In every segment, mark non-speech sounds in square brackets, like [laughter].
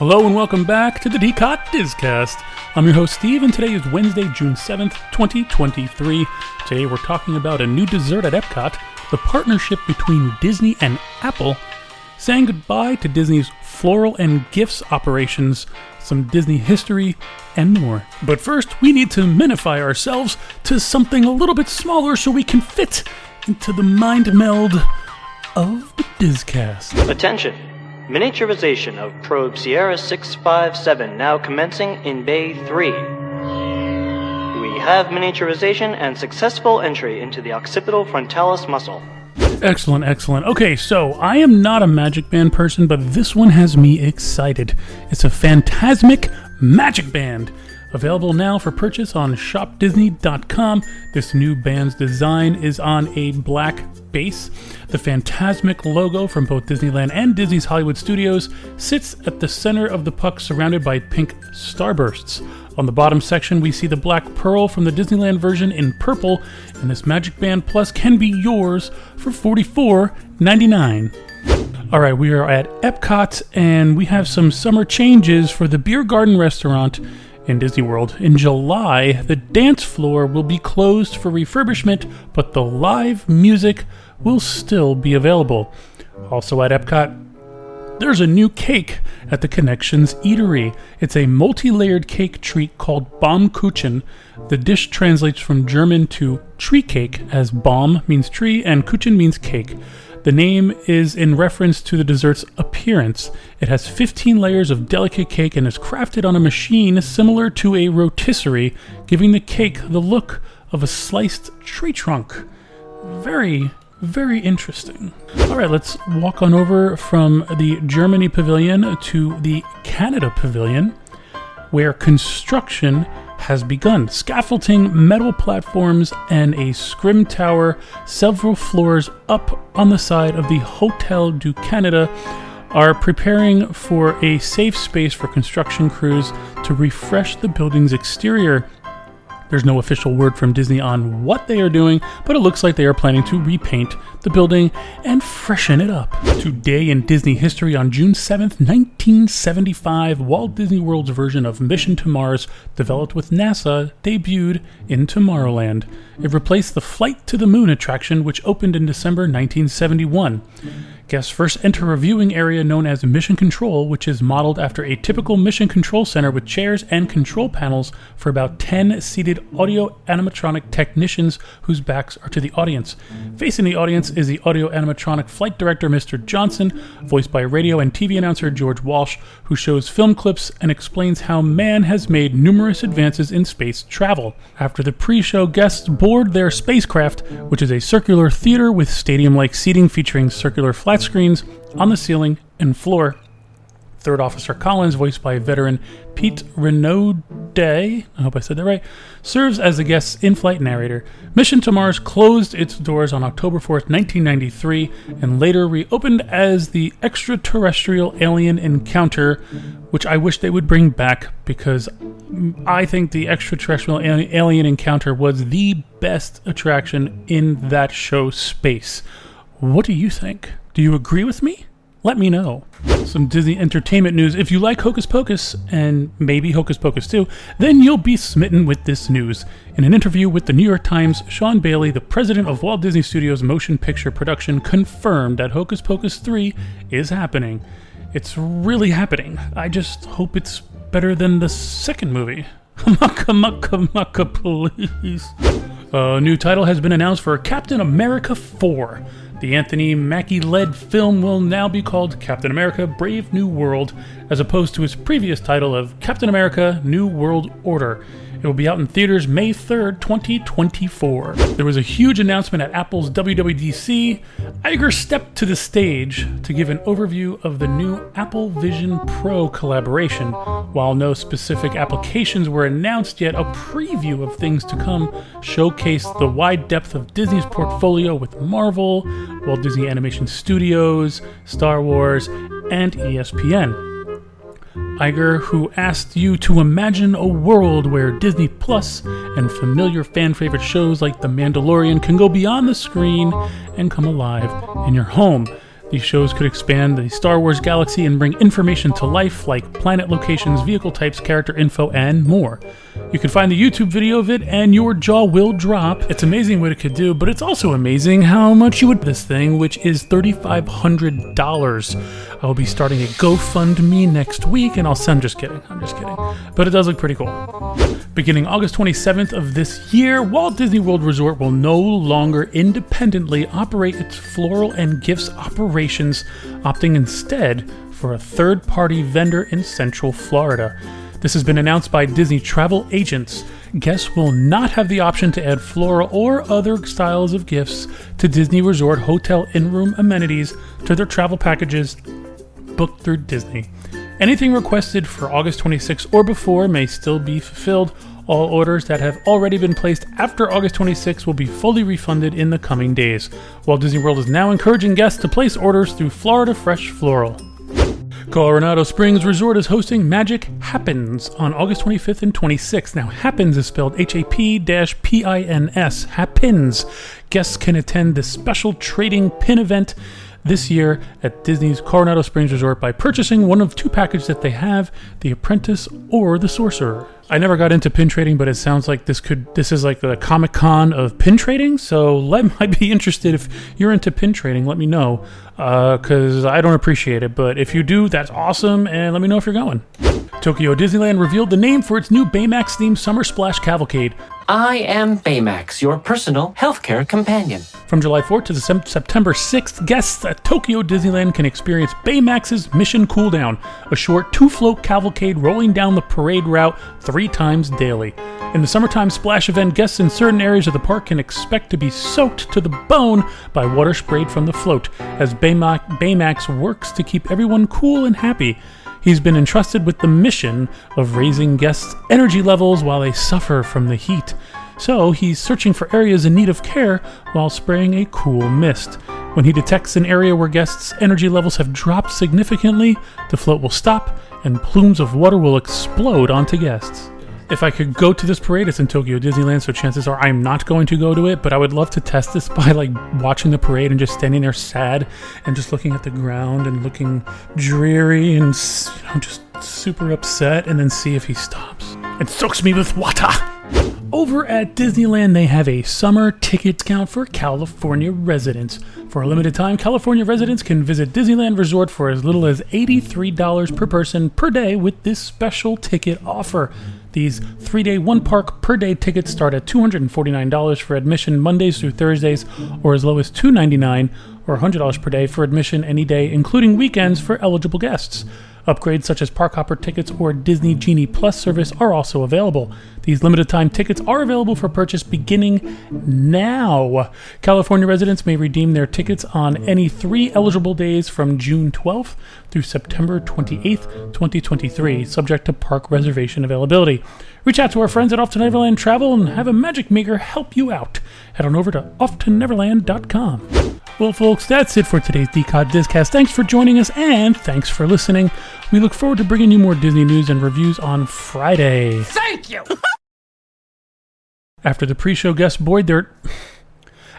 Hello and welcome back to the DCOT disCast. I'm your host Steve, and today is Wednesday, June 7th, 2023. Today we're talking about a new dessert at Epcot, the partnership between Disney and Apple, saying goodbye to Disney's floral and gifts operations, some Disney history, and more. But first, we need to minify ourselves to something a little bit smaller so we can fit into the mind meld of the disCast. Attention! Miniaturization of probe Sierra 657 now commencing in Bay 3. We have miniaturization and successful entry into the occipital frontalis muscle. Excellent, excellent. Okay, so I am not a Magic Band person, but this one has me excited. It's a Phantasmic Magic Band. Available now for purchase on shopdisney.com. This new band's design is on a black base. The Phantasmic logo from both Disneyland and Disney's Hollywood Studios sits at the center of the puck surrounded by pink starbursts. On the bottom section, we see the black pearl from the Disneyland version in purple, and this Magic Band Plus can be yours for $44.99. All right, we are at Epcot, and we have some summer changes for the Beer Garden restaurant in Disney World. In July, the dance floor will be closed for refurbishment, but the live music will still be available. Also at Epcot, there's a new cake at the Connections Eatery. It's a multi layered cake treat called Baumkuchen. The dish translates from German to tree cake, as Baum means tree and Kuchen means cake. The name is in reference to the dessert's appearance. It has 15 layers of delicate cake and is crafted on a machine similar to a rotisserie, giving the cake the look of a sliced tree trunk. Very, very interesting. All right, let's walk on over from the Germany pavilion to the Canada pavilion, where construction has begun. Scaffolding, metal platforms, and a scrim tower, several floors up on the side of the Hotel du Canada, are preparing for a safe space for construction crews to refresh the building's exterior. There's no official word from Disney on what they are doing, but it looks like they are planning to repaint the building and freshen it up. Today in Disney history, on June 7, 1975, Walt Disney World's version of Mission to Mars, developed with NASA, debuted in Tomorrowland. It replaced the Flight to the Moon attraction, which opened in December 1971. Guests first enter a viewing area known as Mission Control, which is modeled after a typical mission control center with chairs and control panels for about 10 seated audio animatronic technicians whose backs are to the audience. Facing the audience is the audio animatronic flight director, Mr. Johnson, voiced by radio and TV announcer George Walsh, who shows film clips and explains how man has made numerous advances in space travel. After the pre show, guests board their spacecraft, which is a circular theater with stadium like seating featuring circular flat screens on the ceiling and floor. Third Officer Collins, voiced by veteran Pete Renoudet, I hope I said that right, serves as the guest's in flight narrator. Mission to Mars closed its doors on October 4th, 1993, and later reopened as the Extraterrestrial Alien Encounter, which I wish they would bring back because I think the Extraterrestrial Alien Encounter was the best attraction in that show space. What do you think? Do you agree with me? Let me know. Some Disney entertainment news. If you like Hocus Pocus, and maybe Hocus Pocus 2, then you'll be smitten with this news. In an interview with the New York Times, Sean Bailey, the president of Walt Disney Studios Motion Picture Production, confirmed that Hocus Pocus 3 is happening. It's really happening. I just hope it's better than the second movie. [laughs] Mucka mucka mucka, please. A new title has been announced for Captain America 4. The Anthony Mackie led film will now be called Captain America Brave New World, as opposed to its previous title of Captain America New World Order. It will be out in theaters May 3rd, 2024. There was a huge announcement at Apple's WWDC. Iger stepped to the stage to give an overview of the new Apple Vision Pro collaboration. While no specific applications were announced yet, a preview of things to come showcased the wide depth of Disney's portfolio with Marvel, Walt Disney Animation Studios, Star Wars, and ESPN. Iger, who asked you to imagine a world where Disney Plus and familiar fan favorite shows like The Mandalorian can go beyond the screen and come alive in your home. These shows could expand the Star Wars galaxy and bring information to life like planet locations, vehicle types, character info, and more. You can find the YouTube video of it and your jaw will drop. It's amazing what it could do, but it's also amazing how much you would this thing, which is $3,500. I will be starting a GoFundMe next week and I'll send just kidding. I'm just kidding. But it does look pretty cool. Beginning August 27th of this year, Walt Disney World Resort will no longer independently operate its floral and gifts operations, opting instead for a third party vendor in Central Florida. This has been announced by Disney travel agents. Guests will not have the option to add floral or other styles of gifts to Disney Resort hotel in room amenities to their travel packages booked through Disney. Anything requested for August 26 or before may still be fulfilled. All orders that have already been placed after August 26 will be fully refunded in the coming days. Walt Disney World is now encouraging guests to place orders through Florida Fresh Floral. Coronado Springs Resort is hosting Magic Happins on August 25th and 26th. Now, Happins is spelled H A P P I N S. Happins. Guests can attend this special trading pin event this year at Disney's Coronado Springs Resort by purchasing one of two packages that they have The Apprentice or The Sorcerer. I never got into pin trading, but it sounds like this could this is like the Comic Con of pin trading. So [laughs] let might be interested if you're into pin trading. Let me know because uh, I don't appreciate it, but if you do, that's awesome, and let me know if you're going. Tokyo Disneyland revealed the name for its new Baymax themed Summer Splash Cavalcade. I am Baymax, your personal healthcare companion. From July 4th to September 6th, guests at Tokyo Disneyland can experience Baymax's Mission Cooldown, a short two float cavalcade rolling down the parade route three times daily. In the summertime splash event, guests in certain areas of the park can expect to be soaked to the bone by water sprayed from the float, as Baymax works to keep everyone cool and happy. He's been entrusted with the mission of raising guests' energy levels while they suffer from the heat. So he's searching for areas in need of care while spraying a cool mist. When he detects an area where guests' energy levels have dropped significantly, the float will stop and plumes of water will explode onto guests if I could go to this parade, it's in Tokyo Disneyland, so chances are I'm not going to go to it. But I would love to test this [laughs] by like watching the parade and just standing there sad and just looking at the ground and looking dreary and you know just super upset, and then see if he stops and soaks me with water. Over at Disneyland, they have a summer ticket discount for California residents. For a limited time, California residents can visit Disneyland Resort for as little as $83 per person per day with this special ticket offer. These three day, one park per day tickets start at $249 for admission Mondays through Thursdays, or as low as $299 or $100 per day for admission any day, including weekends for eligible guests. Upgrades such as Park Hopper tickets or Disney Genie Plus service are also available. These limited time tickets are available for purchase beginning now. California residents may redeem their tickets on any three eligible days from June 12th through September 28th, 2023, subject to park reservation availability. Reach out to our friends at Off to Neverland Travel and have a magic maker help you out. Head on over to offtoneverland.com. Well, folks, that's it for today's DCOT Discast. Thanks for joining us and thanks for listening. We look forward to bringing you more Disney news and reviews on Friday. Thank you! After the pre-show guests board their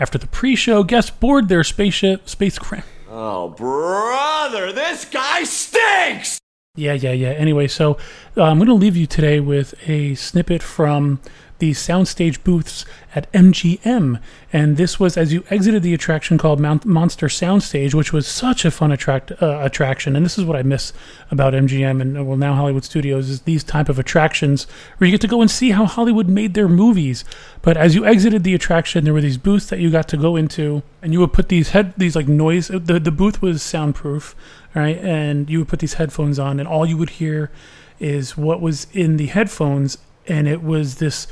after the pre-show guests board their spaceship spacecraft. Oh, brother, this guy stinks. Yeah, yeah, yeah. Anyway, so uh, I'm going to leave you today with a snippet from the soundstage booths at MGM. And this was as you exited the attraction called Mount Monster Soundstage, which was such a fun attract, uh, attraction. And this is what I miss about MGM and uh, well now Hollywood Studios is these type of attractions where you get to go and see how Hollywood made their movies. But as you exited the attraction, there were these booths that you got to go into, and you would put these head these like noise. The the booth was soundproof, right? And you would put these headphones on, and all you would hear is what was in the headphones and it was this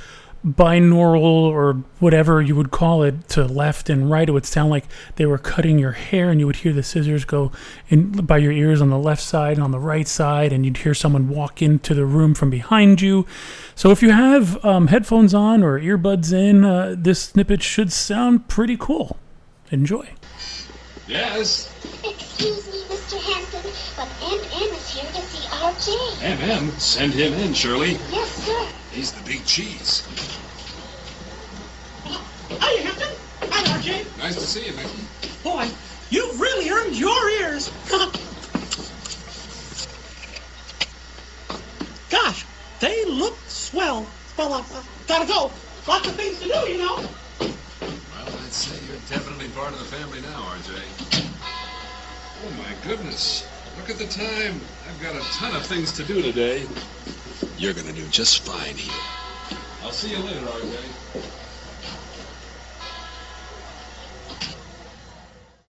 binaural or whatever you would call it to left and right it would sound like they were cutting your hair and you would hear the scissors go in by your ears on the left side and on the right side and you'd hear someone walk into the room from behind you. So if you have um, headphones on or earbuds in uh, this snippet should sound pretty cool. Enjoy. Yes. Excuse me mr hampton but mm is here to see rj mm send him in shirley. Yes sir He's the big cheese. Hiya, Hampton. Hi, RJ. Nice to see you, Mickey. Boy, You've really earned your ears. Gosh, they look swell. Well, I gotta go. Lots of things to do, you know. Well, I'd say you're definitely part of the family now, RJ. Oh my goodness. Look at the time. I've got a ton of things to do today. You're gonna do just fine here. I'll see you later, RJ.